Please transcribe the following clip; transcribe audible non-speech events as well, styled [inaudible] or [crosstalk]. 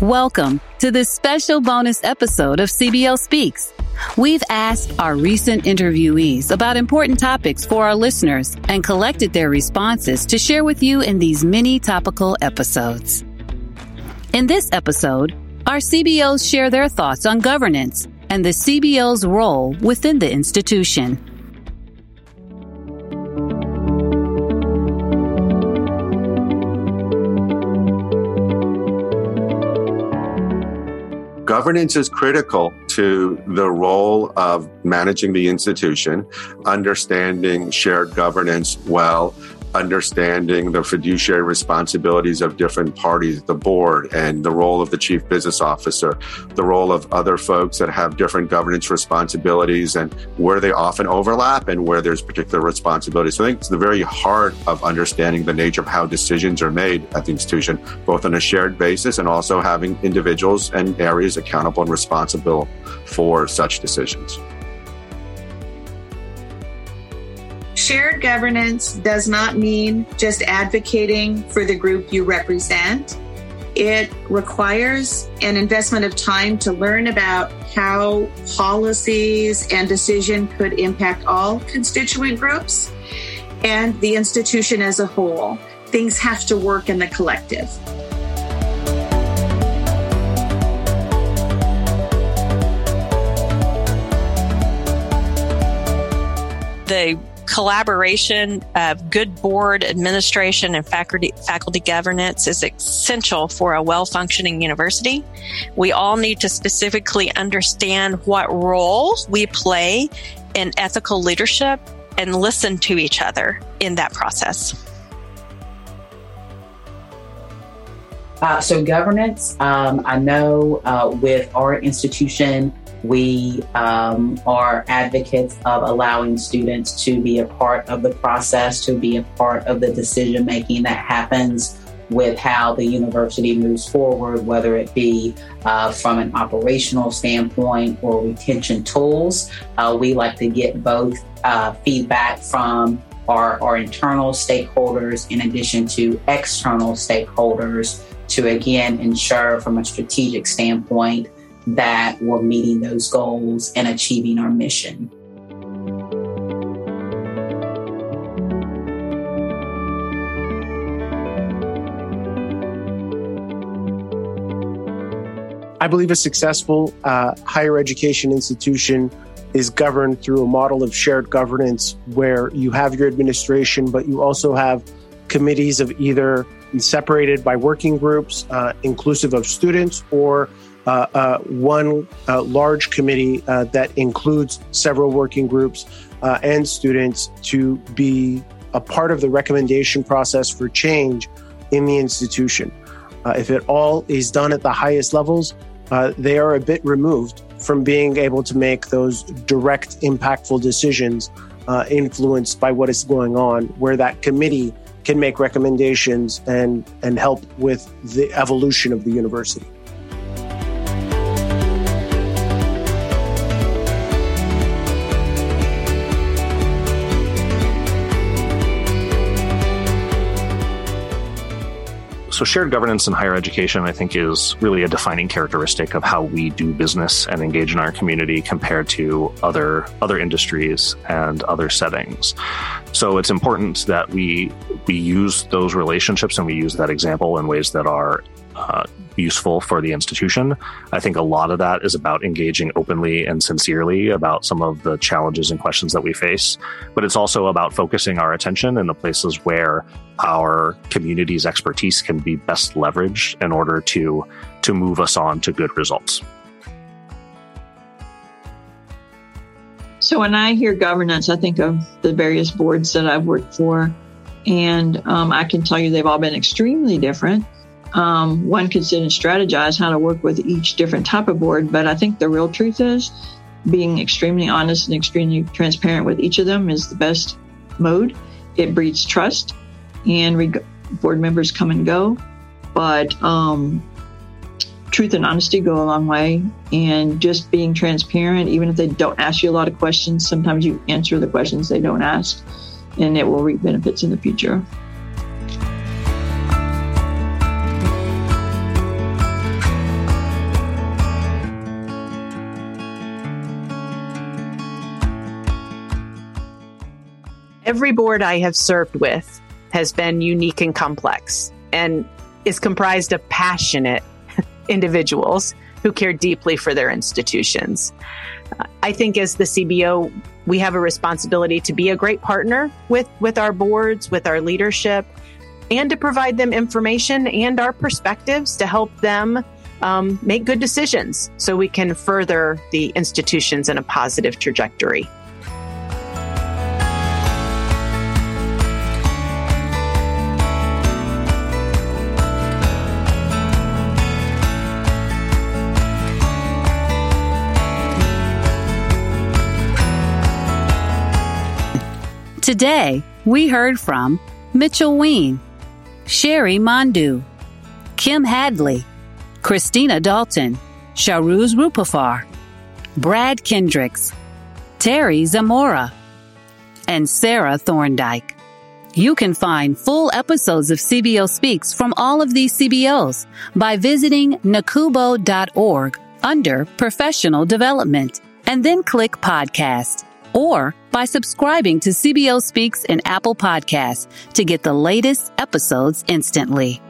Welcome to this special bonus episode of CBO Speaks. We've asked our recent interviewees about important topics for our listeners and collected their responses to share with you in these mini topical episodes. In this episode, our CBOs share their thoughts on governance and the CBO's role within the institution. Governance is critical to the role of managing the institution, understanding shared governance well, understanding the fiduciary responsibilities of different parties, the board, and the role of the chief business officer, the role of other folks that have different governance responsibilities and where they often overlap and where there's particular responsibilities. So I think it's the very heart of understanding the nature of how decisions are made at the institution, both on a shared basis and also having individuals and areas accountable and responsible for such decisions. Shared governance does not mean just advocating for the group you represent. It requires an investment of time to learn about how policies and decision could impact all constituent groups and the institution as a whole. Things have to work in the collective. The collaboration of good board administration and faculty, faculty governance is essential for a well functioning university. We all need to specifically understand what role we play in ethical leadership and listen to each other in that process. Uh, so, governance, um, I know uh, with our institution, we um, are advocates of allowing students to be a part of the process, to be a part of the decision making that happens with how the university moves forward, whether it be uh, from an operational standpoint or retention tools. Uh, we like to get both uh, feedback from our, our internal stakeholders in addition to external stakeholders to again ensure from a strategic standpoint that we're meeting those goals and achieving our mission. I believe a successful uh, higher education institution is governed through a model of shared governance where you have your administration, but you also have committees of either separated by working groups, uh, inclusive of students, or Uh, uh, one uh, large committee uh, that includes several working groups and students to be a part of the recommendation process for change in the institution. if it all is done at the highest levels, they are a bit removed from being able to make those direct, impactful decisions uh, influenced by what is going on, where that committee can make recommendations and, and help with the evolution of the university. So, shared governance in higher education, I think, is really a defining characteristic of how we do business and engage in our community compared to other other industries and other settings. So, it's important that we we use those relationships and we use that example in ways that are uh, useful for the institution. I think a lot of that is about engaging openly and sincerely about some of the challenges and questions that we face. But it's also about focusing our attention in the places where our community's expertise can be best leveraged in order to, to move us on to good results. So when I hear governance, I think of the various boards that I've worked for. And um, I can tell you they've all been extremely different um, one could sit and strategize how to work with each different type of board. But I think the real truth is being extremely honest and extremely transparent with each of them is the best mode. It breeds trust, and reg- board members come and go. But um, truth and honesty go a long way. And just being transparent, even if they don't ask you a lot of questions, sometimes you answer the questions they don't ask, and it will reap benefits in the future. Every board I have served with has been unique and complex and is comprised of passionate [laughs] individuals who care deeply for their institutions. I think as the CBO, we have a responsibility to be a great partner with, with our boards, with our leadership, and to provide them information and our perspectives to help them um, make good decisions so we can further the institutions in a positive trajectory. Today, we heard from Mitchell Ween, Sherry Mandu, Kim Hadley, Christina Dalton, Sharuz Rupafar, Brad Kendricks, Terry Zamora, and Sarah Thorndike. You can find full episodes of CBO Speaks from all of these CBOs by visiting nacubo.org under Professional Development and then click Podcast or by subscribing to CBO Speaks in Apple Podcasts to get the latest episodes instantly.